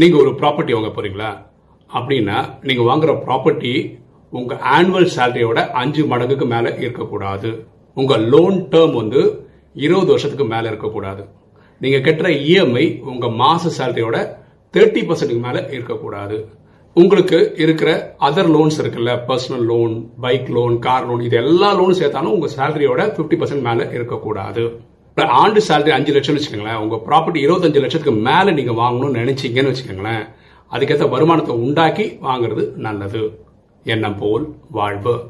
நீங்கள் ஒரு ப்ராப்பர்ட்டி வாங்க போறீங்களா? அப்படின்னா நீங்கள் வாங்குற ப்ராப்பர்ட்டி உங்கள் ஆனுவல் சேலரியோட அஞ்சு மடங்குக்கு மேலே இருக்கக்கூடாது. உங்கள் லோன் டேர்ம் வந்து இருபது வருஷத்துக்கு மேலே இருக்கக்கூடாது. நீங்கள் கட்டுற இஎம்ஐ உங்கள் மாத சேலரியோட தேர்ட்டி பர்சன்ட்டுக்கு மேலே இருக்கக்கூடாது. உங்களுக்கு இருக்கிற அதர் லோன்ஸ் இருக்குல்ல personal loan bike loan car loan இது எல்லா லோனும் சேர்த்தாலும் உங்கள் சேலரியோட 50% பர்சன்ட் மேலே இருக்கக்கூடாது. ஆண்டு சேலரி அஞ்சு லட்சம்னு வச்சுக்கோங்களேன். உங்கள் ப்ராப்பர்ட்டி இருபத்தஞ்சு லட்சத்துக்கு மேலே நீங்கள் வாங்கணும்னு நினச்சிங்கன்னு வச்சுக்கோங்களேன். அதுக்கேற்ற வருமானத்தை உண்டாக்கி வாங்குறது நல்லது. எண்ணம் போல் வாழ்வு.